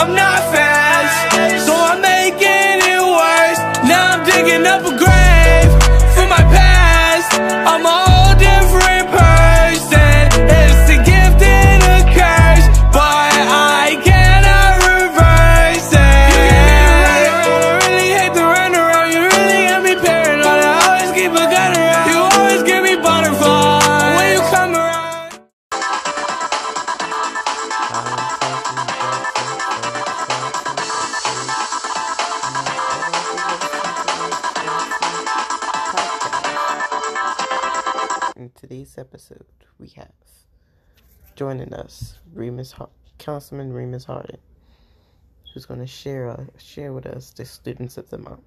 I'm not fast, so I'm making it worse. Now I'm digging up a girl. In today's episode, we have joining us Remus Councilman Remus Hardin, who's going to share uh, share with us the students of the month.